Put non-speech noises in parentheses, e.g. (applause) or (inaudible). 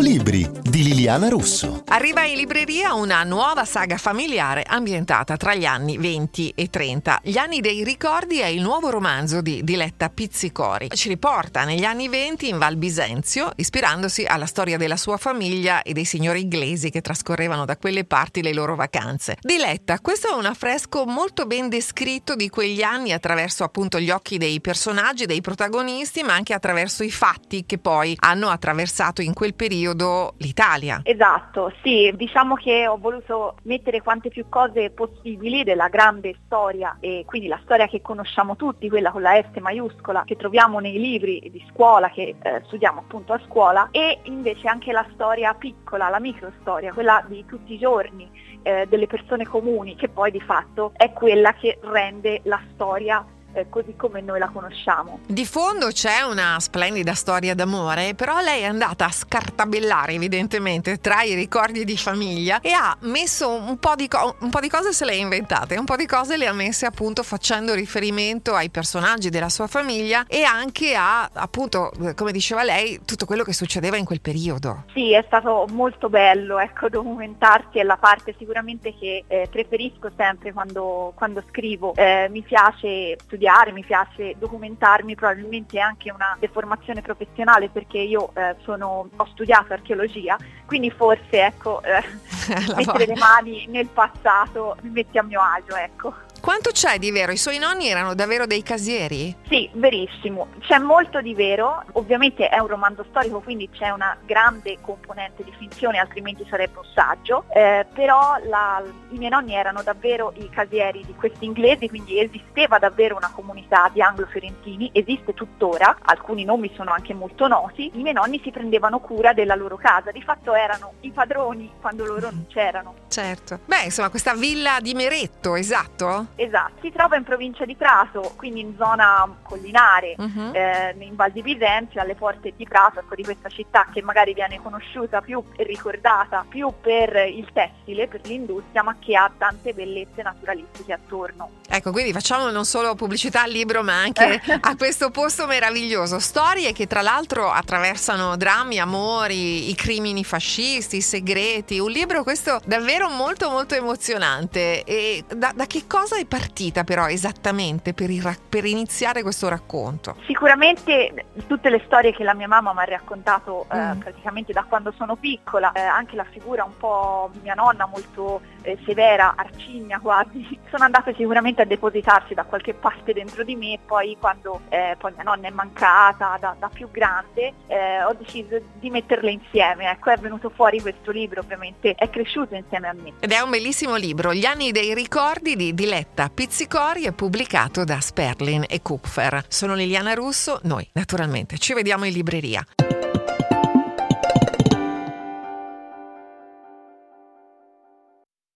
100 libri di Liliana Russo. Arriva in libreria una nuova saga familiare ambientata tra gli anni 20 e 30. Gli anni dei ricordi è il nuovo romanzo di Diletta Pizzicori. Ci riporta negli anni 20 in Val Bisenzio, ispirandosi alla storia della sua famiglia e dei signori inglesi che trascorrevano da quelle parti le loro vacanze. Diletta, questo è un affresco molto ben descritto di quegli anni attraverso appunto gli occhi dei personaggi, dei protagonisti, ma anche attraverso i fatti che poi hanno attraversato in quel periodo l'Italia. Esatto, sì, diciamo che ho voluto mettere quante più cose possibili della grande storia e quindi la storia che conosciamo tutti, quella con la S maiuscola, che troviamo nei libri di scuola che eh, studiamo appunto a scuola e invece anche la storia piccola, la microstoria, quella di tutti i giorni eh, delle persone comuni, che poi di fatto è quella che rende la storia eh, così come noi la conosciamo. Di fondo c'è una splendida storia d'amore, però lei è andata a scartabellare evidentemente tra i ricordi di famiglia e ha messo un po' di, co- un po di cose se le ha inventate, un po' di cose le ha messe appunto facendo riferimento ai personaggi della sua famiglia e anche a appunto, come diceva lei, tutto quello che succedeva in quel periodo. Sì, è stato molto bello, ecco, documentarsi è la parte sicuramente che eh, preferisco sempre quando, quando scrivo. Eh, mi piace studiare studiare, mi piace documentarmi, probabilmente è anche una deformazione professionale perché io eh, sono, ho studiato archeologia, quindi forse ecco, eh, (laughs) mettere le mani nel passato mi mette a mio agio. Ecco. Quanto c'è di vero? I suoi nonni erano davvero dei casieri? Sì, verissimo. C'è molto di vero. Ovviamente è un romanzo storico, quindi c'è una grande componente di finzione, altrimenti sarebbe un saggio. Eh, però la, i miei nonni erano davvero i casieri di questi inglesi, quindi esisteva davvero una comunità di anglo-fiorentini, esiste tuttora, alcuni nomi sono anche molto noti. I miei nonni si prendevano cura della loro casa, di fatto erano i padroni quando loro non c'erano. Certo. Beh, insomma, questa villa di Meretto, esatto? Esatto, si trova in provincia di Prato, quindi in zona collinare, uh-huh. eh, in Val di Bisenzio, alle porte di Prato, ecco, di questa città che magari viene conosciuta più e ricordata più per il tessile, per l'industria, ma che ha tante bellezze naturalistiche attorno. Ecco, quindi facciamo non solo pubblicità al libro, ma anche (laughs) a questo posto meraviglioso. Storie che tra l'altro attraversano drammi, amori, i crimini fascisti, i segreti. Un libro questo davvero molto molto emozionante. E da, da che cosa è partita però esattamente per, il, per, iniziare questo racconto? Sicuramente tutte le storie che la mia mamma mi ha raccontato eh, mm. praticamente da quando sono piccola, eh, anche la figura un po' mia nonna molto eh, severa, arcigna quasi, (laughs) sono andate sicuramente a depositarsi da qualche parte dentro di me poi quando eh, poi mia nonna è mancata da, da più grande eh, ho deciso di metterle insieme, ecco è venuto fuori questo libro ovviamente, è cresciuto insieme a me. Ed è un bellissimo libro, Gli anni dei ricordi di Diletta Pizzicori è pubblicato da Sperlin e Kupfer. Sono Liliana Russo, noi naturalmente ci vediamo in libreria.